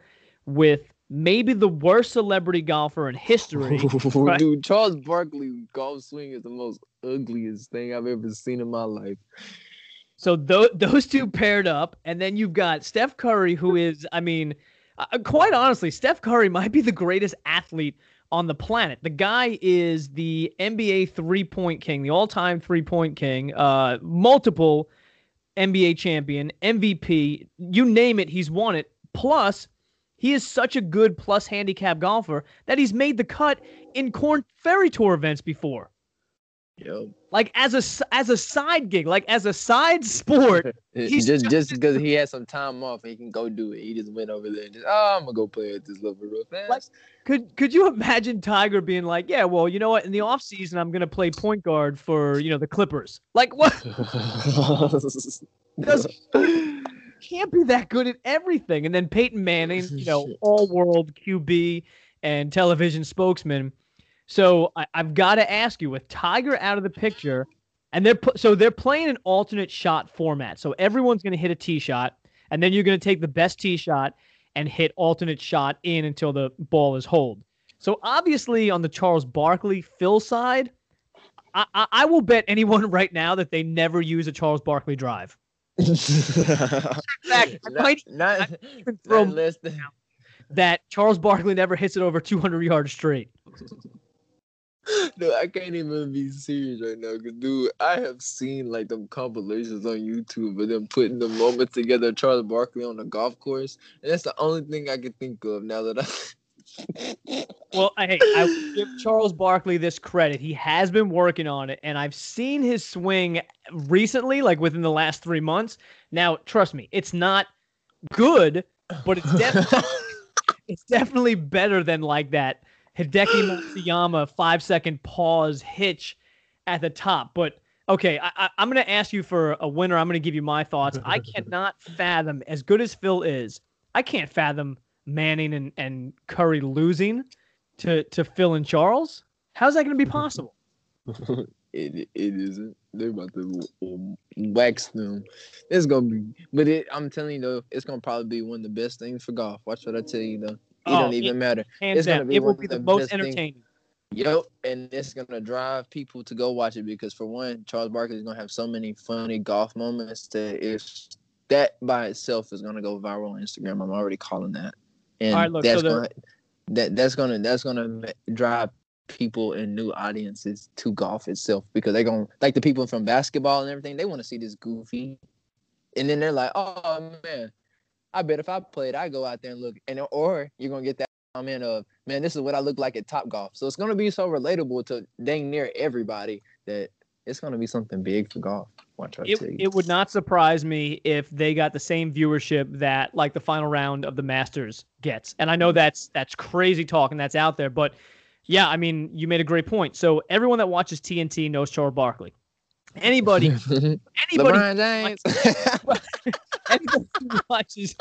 with maybe the worst celebrity golfer in history. right. Dude, Charles Barkley golf swing is the most ugliest thing I've ever seen in my life. So th- those two paired up, and then you've got Steph Curry, who is, I mean, uh, quite honestly, Steph Curry might be the greatest athlete on the planet. The guy is the NBA three point king, the all time three point king, uh, multiple NBA champion, MVP, you name it, he's won it. Plus, he is such a good plus handicap golfer that he's made the cut in Korn Ferry Tour events before. Yep. Like as a as a side gig, like as a side sport. He's just just- because he had some time off, he can go do it. He just went over there and just, oh, I'm gonna go play at this level real fast. Like- Could could you imagine Tiger being like, yeah, well, you know what? In the off season, I'm gonna play point guard for you know the Clippers. Like what? Can't be that good at everything. And then Peyton Manning, you know, all world QB and television spokesman. So I, I've got to ask you, with Tiger out of the picture, and they're pu- so they're playing an alternate shot format. So everyone's gonna hit a tee shot, and then you're gonna take the best tee shot and hit alternate shot in until the ball is holed. So obviously on the Charles Barkley Phil side, I, I, I will bet anyone right now that they never use a Charles Barkley drive. In fact, I might- not, even throw That Charles Barkley never hits it over 200 yards straight. Dude, I can't even be serious right now, cause dude, I have seen like them compilations on YouTube of them putting the moments together of Charles Barkley on the golf course, and that's the only thing I can think of now that I. Well, I- hey, I give Charles Barkley this credit. He has been working on it, and I've seen his swing recently, like within the last three months. Now, trust me, it's not good, but it's definitely it's definitely better than like that Hideki Matsuyama five second pause hitch at the top. But okay, I, I, I'm going to ask you for a winner. I'm going to give you my thoughts. I cannot fathom, as good as Phil is, I can't fathom Manning and, and Curry losing to, to Phil and Charles. How's that going to be possible? it it isn't. They're about to um, wax them. It's gonna be, but it, I'm telling you though, it's gonna probably be one of the best things for golf. Watch what I tell you though. It Oh, don't even matter. Hands It's gonna be it will be the the most things- entertaining. Yep, and it's gonna drive people to go watch it because for one, Charles Barkley is gonna have so many funny golf moments that if that by itself is gonna go viral on Instagram, I'm already calling that. And right, look, so that's the- gonna that that's gonna that's gonna drive people and new audiences to golf itself because they're gonna like the people from basketball and everything. They want to see this goofy, and then they're like, "Oh man, I bet if I played, I go out there and look." And or you're gonna get that comment of, "Man, this is what I look like at Top Golf." So it's gonna be so relatable to dang near everybody that it's gonna be something big for golf. Watch It, it would not surprise me if they got the same viewership that like the final round of the Masters gets. And I know mm-hmm. that's that's crazy talk and that's out there, but yeah, I mean, you made a great point. So everyone that watches TNT knows Charles Barkley. Anybody, anybody, LeBron James. anybody who watches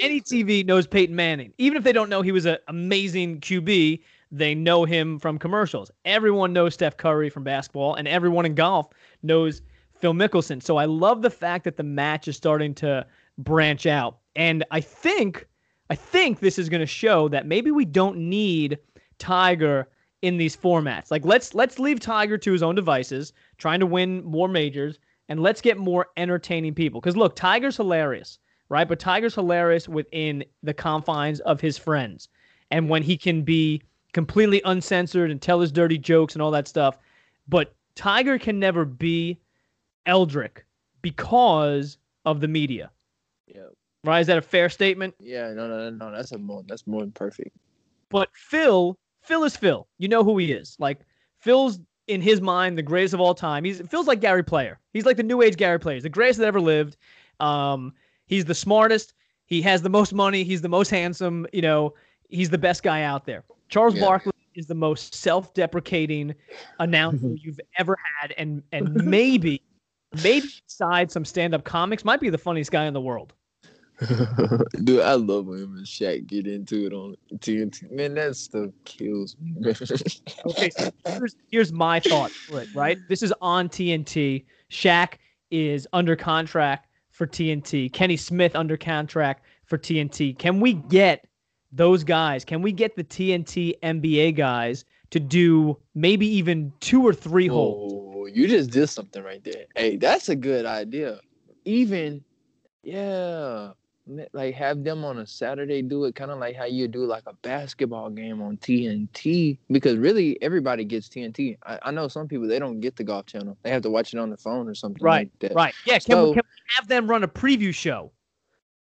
any TV knows Peyton Manning. Even if they don't know he was an amazing QB, they know him from commercials. Everyone knows Steph Curry from basketball, and everyone in golf knows Phil Mickelson. So I love the fact that the match is starting to branch out. And I think I think this is going to show that maybe we don't need Tiger in these formats. Like let's let's leave Tiger to his own devices, trying to win more majors, and let's get more entertaining people. Because look, Tiger's hilarious, right? But Tiger's hilarious within the confines of his friends, and when he can be completely uncensored and tell his dirty jokes and all that stuff. But Tiger can never be Eldrick because of the media. yeah, Right? Is that a fair statement? yeah, no, no, no, no. That's a more that's more than perfect. But Phil, Phil is Phil. You know who he is. Like Phil's in his mind the greatest of all time. He's feels like Gary Player. He's like the new age Gary Player. He's the greatest that ever lived. Um, he's the smartest. He has the most money. He's the most handsome. You know, he's the best guy out there. Charles Yeah. Barkley is the most self-deprecating announcer you've ever had, and and maybe, maybe side some stand-up comics, might be the funniest guy in the world. Dude, I love when him and Shaq get into it on TNT. Man, that stuff kills me. Okay, so here's, here's my thought for it, right? This is on TNT. Shaq is under contract for TNT. Kenny Smith under contract for TNT. Can we get those guys? Can we get the TNT NBA guys to do maybe even two or three holes? oh, you just did something right there. Hey, that's a good idea. Even, yeah, like have them on a Saturday do it kind of like how you do like a basketball game on TNT because really everybody gets TNT. I, I know some people they don't get the golf channel. They have to watch it on the phone or something Right, like that. Right. Yeah. Can, So- we, can we have them run a preview show?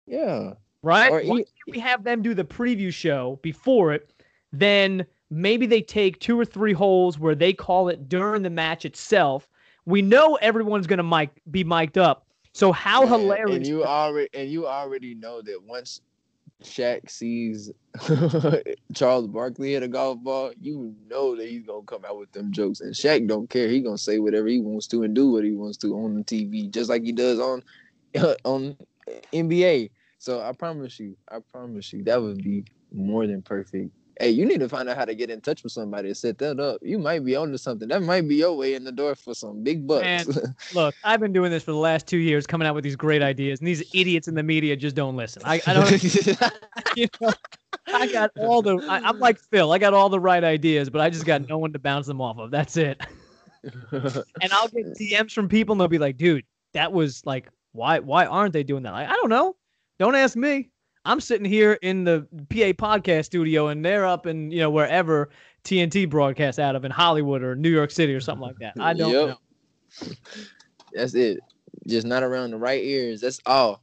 Yeah. Right. Or Why e- we have them do the preview show before it? Then maybe they take two or three holes where they call it during the match itself. We know everyone's gonna mic be mic'd up. So how hilarious! And you already and you already know that once Shaq sees Charles Barkley hit a golf ball, you know that he's gonna come out with them jokes. And Shaq don't care. He gonna say whatever he wants to and do what he wants to on the TV, just like he does on on NBA. So I promise you, I promise you, that would be more than perfect. Hey, you need to find out how to get in touch with somebody to set that up. You might be onto something. That might be your way in the door for some big bucks. Man, Look, I've been doing this for the last two years, coming out with these great ideas, and these idiots in the media just don't listen. I, I don't. you know, I got all the. I, I'm like Phil. I got all the right ideas, but I just got no one to bounce them off of. That's it. And I'll get DMs from people, and they'll be like, "Dude, that was like, why? Why aren't they doing that?" Like, I don't know. Don't ask me. I'm sitting here in the PA podcast studio, and they're up in you know wherever TNT broadcasts out of in Hollywood or New York City or something like that. I don't Yep. know. That's it. Just not around the right ears. That's all.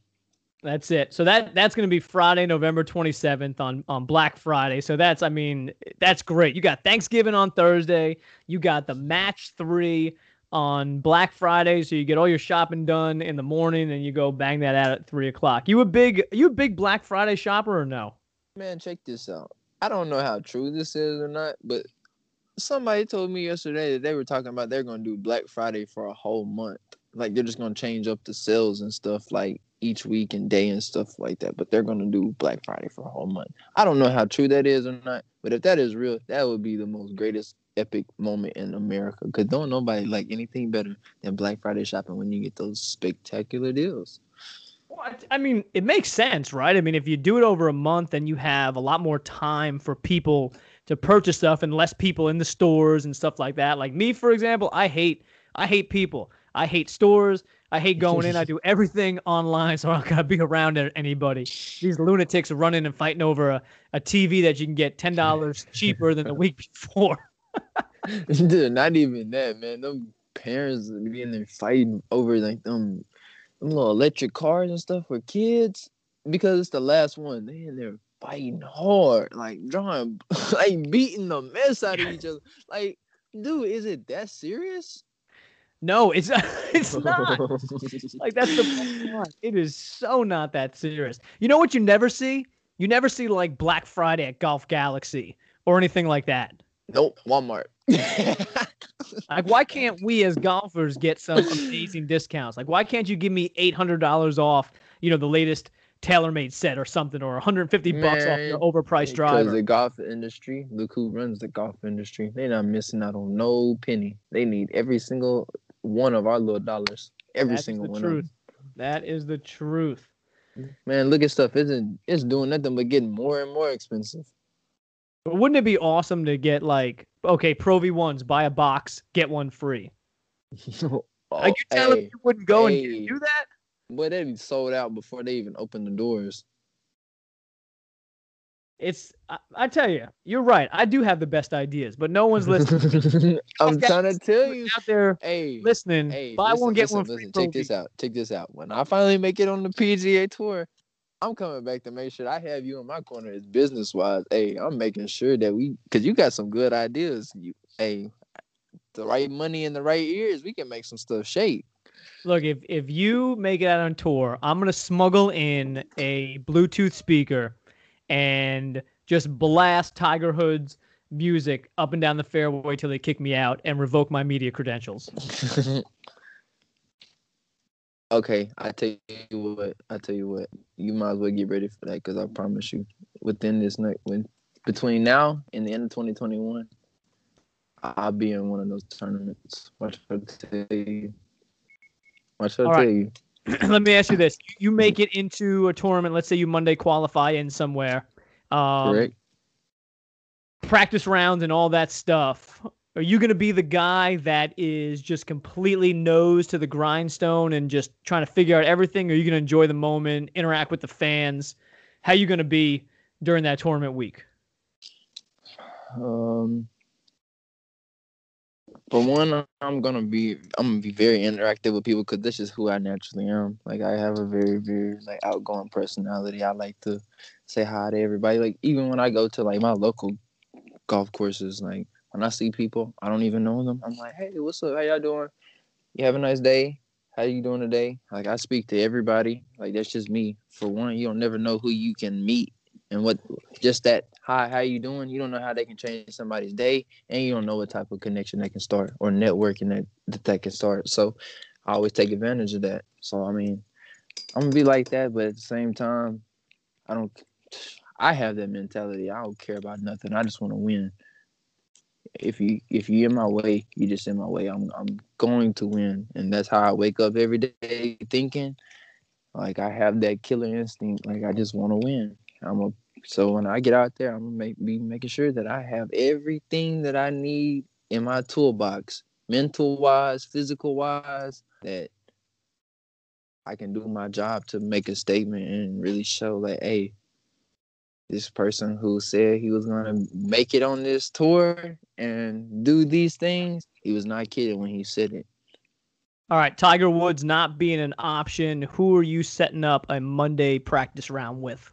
That's it. So that that's going to be Friday, November 27th on on Black Friday. So that's I mean, that's great. You got Thanksgiving on Thursday, you got the match 3 on Black Friday, so you get all your shopping done in the morning and you go bang that out at 3 o'clock. You a big you a big Black Friday shopper or no? Man, check this out. I don't know how true this is or not, but somebody told me yesterday that they were talking about they're gonna do Black Friday for a whole month. Like they're just gonna change up the sales and stuff like each week and day and stuff like that. But they're gonna do Black Friday for a whole month. I don't know how true that is or not, but if that is real, that would be the most greatest epic moment in America. Cause don't nobody like anything better than Black Friday shopping when you get those spectacular deals. What? I mean, it makes sense, right? I mean, if you do it over a month and you have a lot more time for people to purchase stuff and less people in the stores and stuff like that. Like me, for example, I hate I hate people. I hate stores. I hate going in. I do everything online, so I gotta be around anybody. These lunatics are running and fighting over a, a TV that you can get ten dollars cheaper than the week before. Dude, not even that, man. Them parents be in there fighting over like them, them little electric cars and stuff for kids because it's the last one. They in there fighting hard, like drawing, like beating the mess out of each other. Like, dude, is it that serious? No, it's it's not. Like that's the line. It is so not that serious. You know what you never see? You never see like Black Friday at Golf Galaxy or anything like that. Nope, Walmart. Like why can't we as golfers get some amazing discounts? Like why can't you give me eight hundred dollars off, you know, the latest TaylorMade set or something, or 150 bucks off your overpriced overpriced Because the golf industry, look who runs the golf industry. They're not missing out on no penny. They need every single one of our little dollars. Every That is single the one. Truth. That is the truth. Man, look at stuff. Isn't it's doing nothing but getting more and more expensive. But wouldn't it be awesome to get like, okay, Pro V ones, buy a box, get one free? oh, Are you telling me you wouldn't go hey. and do that? boy, they'd be sold out before they even open the doors. It's I, I tell you, you're right. I do have the best ideas, but no one's listening I'm trying to tell you. out there Hey, listening. hey, buy listen, one, get listen, one free. listen, Pro check this out. Check this out. When I finally make it on the PGA tour, I'm coming back to make sure I have you in my corner as business wise. Hey, I'm making sure that we, cause you got some good ideas. You, hey, the right money in the right ears, we can make some stuff shake. Look, if if you make it out on tour, I'm gonna smuggle in a Bluetooth speaker and just blast Tiger Hood's music up and down the fairway till they kick me out and revoke my media credentials. okay, I tell you what. I tell you what. You might as well get ready for that, cause I promise you, within this next, when between now and the end of 2021, I'll be in one of those tournaments. Watch what I tell you. Watch what I right. tell you. Let me ask you this: You make it into a tournament. Let's say you Monday qualify in somewhere. Um, Correct. practice rounds and all that stuff. Are you going to be the guy that is just completely nose to the grindstone and just trying to figure out everything? Or are you going to enjoy the moment, interact with the fans? How are you going to be during that tournament week? Um, for one, I'm gonna be I'm gonna be very interactive with people because this is who I naturally am. Like I have a very very like outgoing personality. I like to say hi to everybody. Like even when I go to like my local golf courses, like when I see people, I don't even know them. I'm like, hey, what's up? How y'all doing? You have a nice day. How you doing today? Like I speak to everybody. Like that's just me. For one, you don't never know who you can meet and what just that hi how you doing you don't know how they can change somebody's day and you don't know what type of connection they can start or networking that that, that can start so i always take advantage of that so i mean i'm gonna be like that but at the same time i don't i have that mentality i don't care about nothing i just want to win if you if you in my way you just in my way. I'm i'm going to win. And that's how i wake up every day thinking like i have that killer instinct. Like i just want to win. I'm a so when I get out there, I'm gonna make, be making sure that I have everything that I need in my toolbox, mental wise, physical wise, that I can do my job to make a statement and really show that hey, this person who said he was gonna make it on this tour and do these things, he was not kidding when he said it. All right, Tiger Woods not being an option. Who are you setting up a Monday practice round with?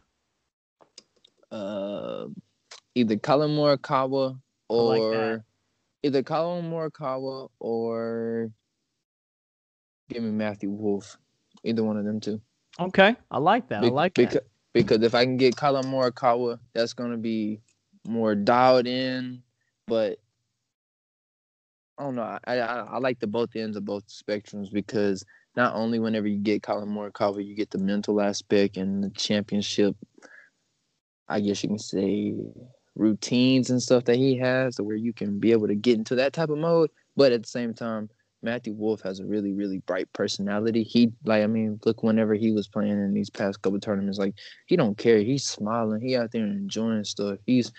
uh, either Collin Morikawa or like either Collin Morikawa or give me Matthew Wolff. Either one of them two. Okay, I like that. Be- I like because, that. Because if I can get Collin Morikawa, that's gonna be more dialed in. But I don't know. I, I I like the both ends of both spectrums because not only whenever you get Collin Morikawa, you get the mental aspect and the championship I guess you can say routines and stuff that he has, where you can be able to get into that type of mode. But at the same time, Matthew Wolff has a really, really bright personality. He like I mean, look whenever he was playing in these past couple tournaments, like he don't care. He's smiling. He out there enjoying stuff. He's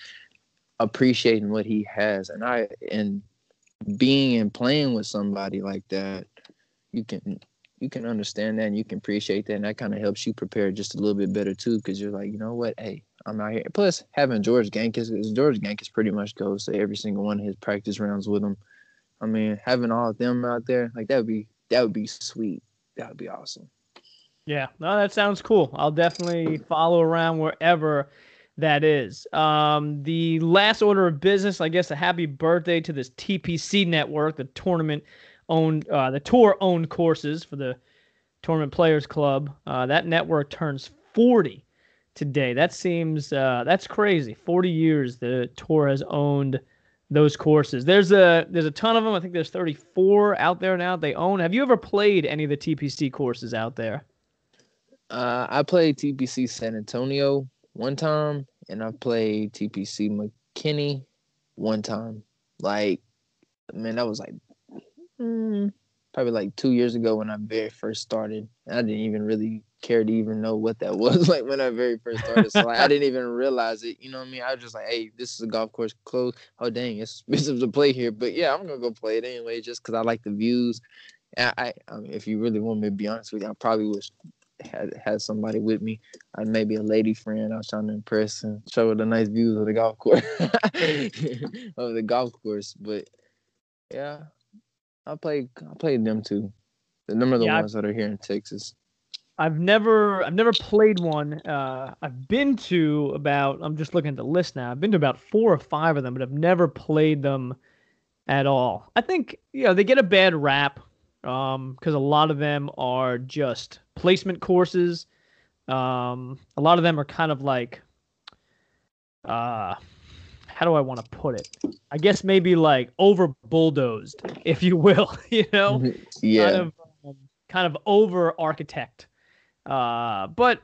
appreciating what he has. And I and being and playing with somebody like that, you can you can understand that and you can appreciate that and that kind of helps you prepare just a little bit better too because you're like you know what hey I'm out here. Plus, having George Gankas, George Gankas pretty much goes to every single one of his practice rounds with him. I mean, having all of them out there, like that would be that would be sweet. That would be awesome. Yeah, no, that sounds cool. I'll definitely follow around wherever that is. Um, the last order of business, I guess, a happy birthday to this TPC network, the tournament owned, uh, the tour owned courses for the Tournament Players Club. Uh, that network turns 40 today. That seems uh, that's crazy. Forty years the tour has owned those courses. There's a there's a ton of them. I think there's 34 out there now they own. Have you ever played any of the TPC courses out there? Uh, I played TPC San Antonio one time, and I played TPC McKinney one time. Like, man, that was like mm, probably like two years ago when I very first started. I didn't even really care to even know what that was like when I very first started. So like, I didn't even realize it. You know what I mean? I was just like, hey, this is a golf course closed. Oh dang, it's expensive to play here. But yeah, I'm gonna go play it anyway, just because I like the views. I, I, I mean, if you really want me to be honest with you, I probably wish had had somebody with me. I maybe a lady friend I was trying to impress and show her the nice views of the golf course of the golf course. But yeah, I played I played them too. The number of the yeah, ones that are here in Texas. I've never I've never played one. Uh, I've been to about I'm just looking at the list now. I've been to about four or five of them, but I've never played them at all. I think you know they get a bad rap because um, a lot of them are just placement courses. Um, a lot of them are kind of like uh, how do I want to put it? I guess maybe like over bulldozed, if you will. you know, yeah, kind of, um, kind of over architect uh, but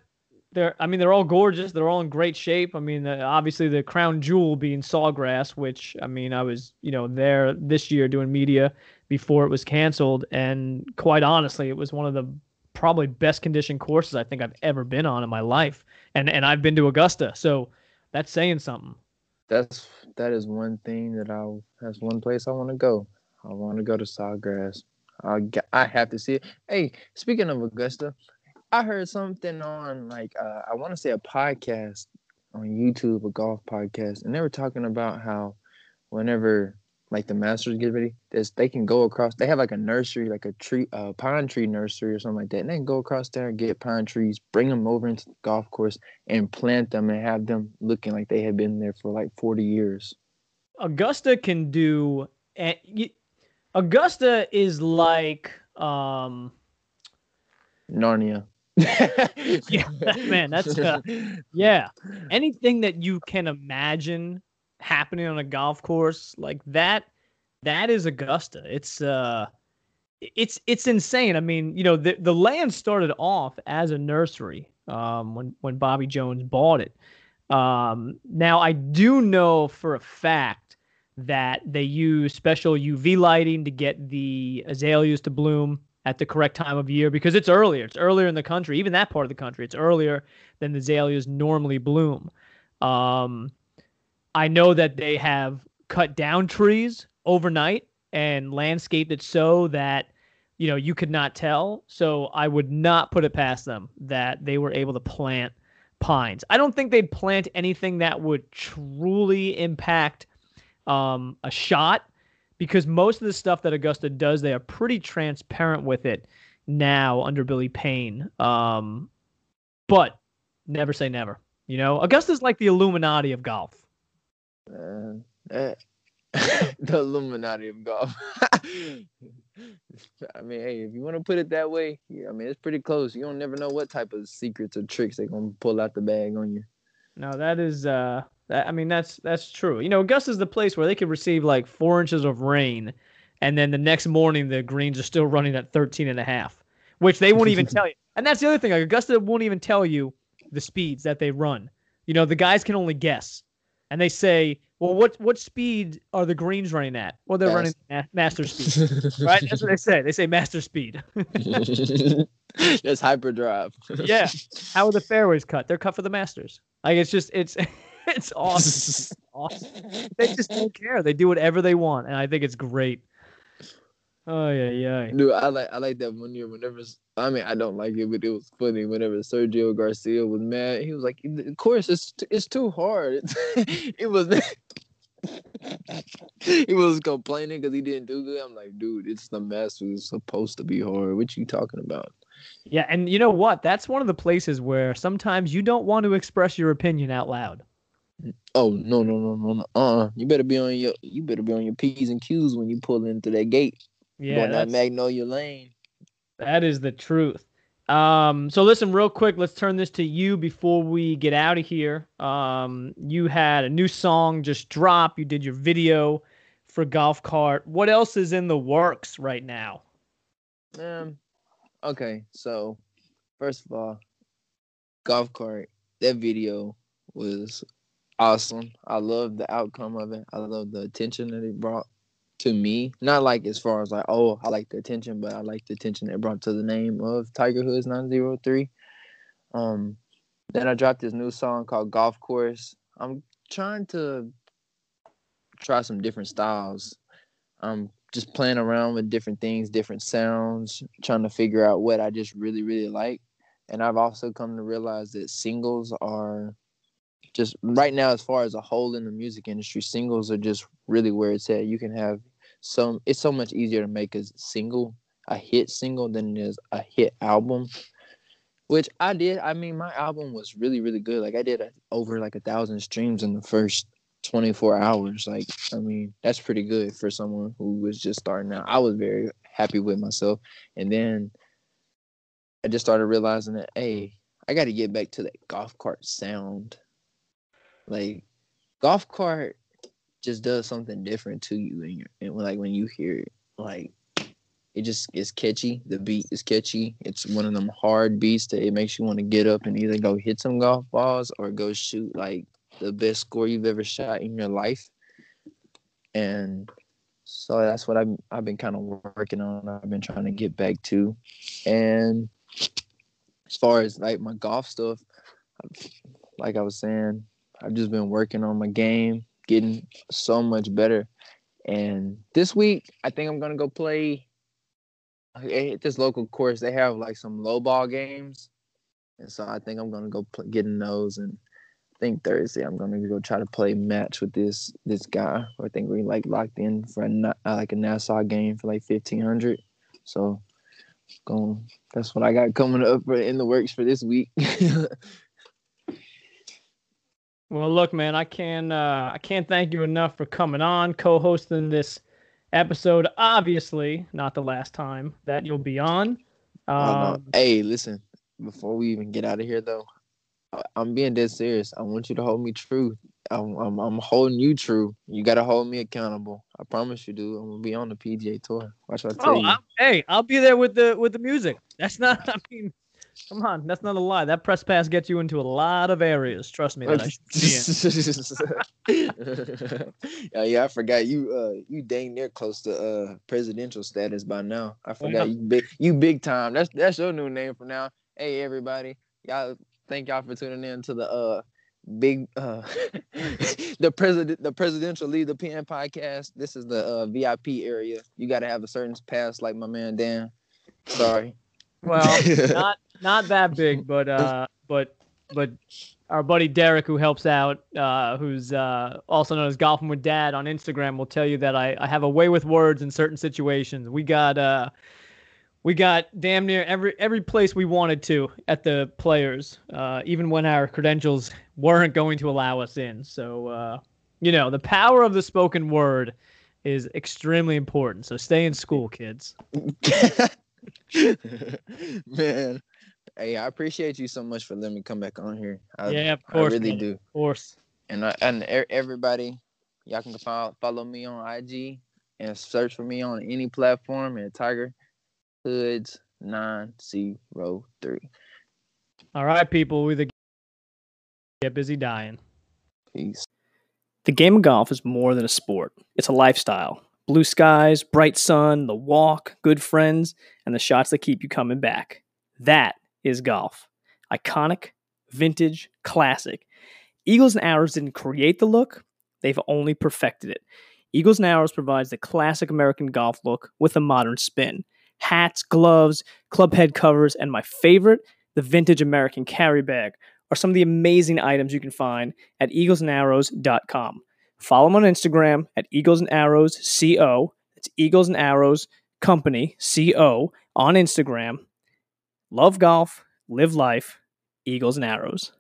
they're, I mean, they're all gorgeous. They're all in great shape. I mean, uh, obviously the crown jewel being Sawgrass, which I mean, I was, you know, there this year doing media before it was canceled, and quite honestly, it was one of the probably best conditioned courses I think I've ever been on in my life. And and I've been to Augusta, so that's saying something. That's that is one thing that I that's one place I want to go. I want to go to Sawgrass. I I have to see it. Hey, speaking of Augusta, I heard something on like uh, I want to say a podcast on YouTube, a golf podcast, and they were talking about how whenever like the Masters get ready, this they can go across. They have like a nursery, like a tree, a uh, pine tree nursery or something like that. And they can go across there and get pine trees, bring them over into the golf course, and plant them and have them looking like they have been there for like forty years. Augusta can do. Augusta is like um Narnia. yeah, man, that's uh, yeah. Anything that you can imagine happening on a golf course like that, that is Augusta. It's uh, it's it's insane. I mean, you know, the the land started off as a nursery um, when when Bobby Jones bought it. Um, now I do know for a fact that they use special UV lighting to get the azaleas to bloom at the correct time of year because it's earlier. It's earlier in the country, even that part of the country. It's earlier than the azaleas normally bloom. Um, I know that they have cut down trees overnight and landscaped it so that you know you could not tell. So I would not put it past them that they were able to plant pines. I don't think they'd plant anything that would truly impact um, a shot because most of the stuff that Augusta does, they are pretty transparent with it now under Billy Payne. Um, but never say never. You know, Augusta's like the Illuminati of golf. The Illuminati of golf. I mean, hey, if you want to put it that way, yeah, I mean, it's pretty close. You don't never know what type of secrets or tricks they're gonna pull out the bag on you. No, that is uh that, I mean, that's that's true. You know, Augusta's the place where they could receive like four inches of rain, and then the next morning the greens are still running at 13 and a half, which they won't even tell you. And that's the other thing. Like Augusta won't even tell you the speeds that they run. You know, the guys can only guess, and they say, "Well, what what speed are the greens running at?" Well, they're running ma- master speed, right? That's what they say. They say master speed. That's hyperdrive. yeah. How are the fairways cut? They're cut for the Masters. Like it's just it's it's awesome. awesome. They just don't care. They do whatever they want, and I think it's great. Oh yeah, yeah. Dude, I like I like that one year. Whenever I mean, I don't like it, but it was funny. Whenever Sergio Garcia was mad, he was like, "Of course, it's it's too hard." it was. he was complaining because he didn't do good. I'm like, dude, it's the Masters. It's supposed to be hard. What you talking about? Yeah, and you know what? That's one of the places where sometimes you don't want to express your opinion out loud. Oh no no no no no! Uh, you better be on your you better be on your p's and q's when you pull into that gate. Yeah, going that Magnolia Lane. That is the truth. Um, so listen, real quick, let's turn this to you before we get out of here. Um, you had a new song just drop. You did your video for Golf Cart. What else is in the works right now? Um, okay, so first of all, Golf Cart. That video was awesome. I love the outcome of it. I love the attention that it brought to me. Not like as far as like, oh, I like the attention, but I like the attention that brought to the name of Tiger Hoods 903. Um, then I dropped this new song called Golf Course. I'm trying to try some different styles. I'm just playing around with different things, different sounds, trying to figure out what I just really, really like. And I've also come to realize that singles are just right now as far as a whole in the music industry singles are just really where it's at you can have some it's so much easier to make a single a hit single than it is a hit album which i did. I mean my album was really really good. Like i did a, over like a thousand streams in the first 24 hours. Like i mean that's pretty good for someone who was just starting out. I was very happy with myself. And then i just started realizing that hey i got to get back to that golf cart sound. Like golf cart just does something different to you and, and like when you hear it like it just is catchy. The beat is catchy. It's one of them hard beats that it makes you want to get up and either go hit some golf balls or go shoot like the best score you've ever shot in your life. And so that's what I've, I've been kind of working on i've been trying to get back to. And as far as like my golf stuff like i was saying I've just been working on my game, getting so much better. And this week, I think I'm gonna go play at this local course. They have like some low ball games, and so I think I'm gonna go play, get in those. And I think Thursday I'm gonna go try to play match with this this guy. I think we like locked in for a, uh, like a Nassau game for like fifteen hundred. So, going that's what I got coming up in the works for this week. Well, look, man, I can uh, I can't thank you enough for coming on, co-hosting this episode. Obviously, not the last time that you'll be on. Um, hey, listen, before we even get out of here, though, I'm being dead serious. I want you to hold me true. I'm, I'm, I'm holding you true. You got to hold me accountable. I promise you, dude. I'm gonna be on the PGA tour. Watch what I tell oh, you. I'll, hey, I'll be there with the with the music. That's not. I mean, Come on, that's not a lie. That press pass gets you into a lot of areas. Trust me. Yeah, yeah, I forgot you. Uh, you dang near close to uh presidential status by now. I forgot yeah. you big, you big time. That's that's your new name from now. Hey, everybody, y'all. Thank y'all for tuning in to the uh big uh the president the presidential lead the pen podcast. This is the uh VIP area. You got to have a certain pass, like my man Dan. Sorry. Well, not not that big, but uh, but but our buddy Derek, who helps out, uh, who's uh, also known as Golfing with Dad on Instagram, will tell you that I, I have a way with words in certain situations. We got uh, we got damn near every every place we wanted to at the players, uh, even when our credentials weren't going to allow us in. So uh, you know, the power of the spoken word is extremely important. So stay in school, kids. Man, hey, I appreciate you so much for letting me come back on here. I, yeah, of course, I really man. do. Of course. And I, and everybody, y'all can follow, follow me on IG and search for me on any platform at Tiger Hoods nine zero three. All right, people, we the get busy dying. Peace. The game of golf is more than a sport; it's a lifestyle. Blue skies, bright sun, the walk, good friends, and the shots that keep you coming back. That is golf. Iconic, vintage, classic. Eagles and Arrows didn't create the look, they've only perfected it. Eagles and Arrows provides the classic American golf look with a modern spin. Hats, gloves, club head covers, and my favorite, the vintage American carry bag, are some of the amazing items you can find at eaglesandarrows.com. Follow them on Instagram at Eagles and Arrows CO. It's Eagles and Arrows Company CO on Instagram. Love golf, live life, Eagles and Arrows.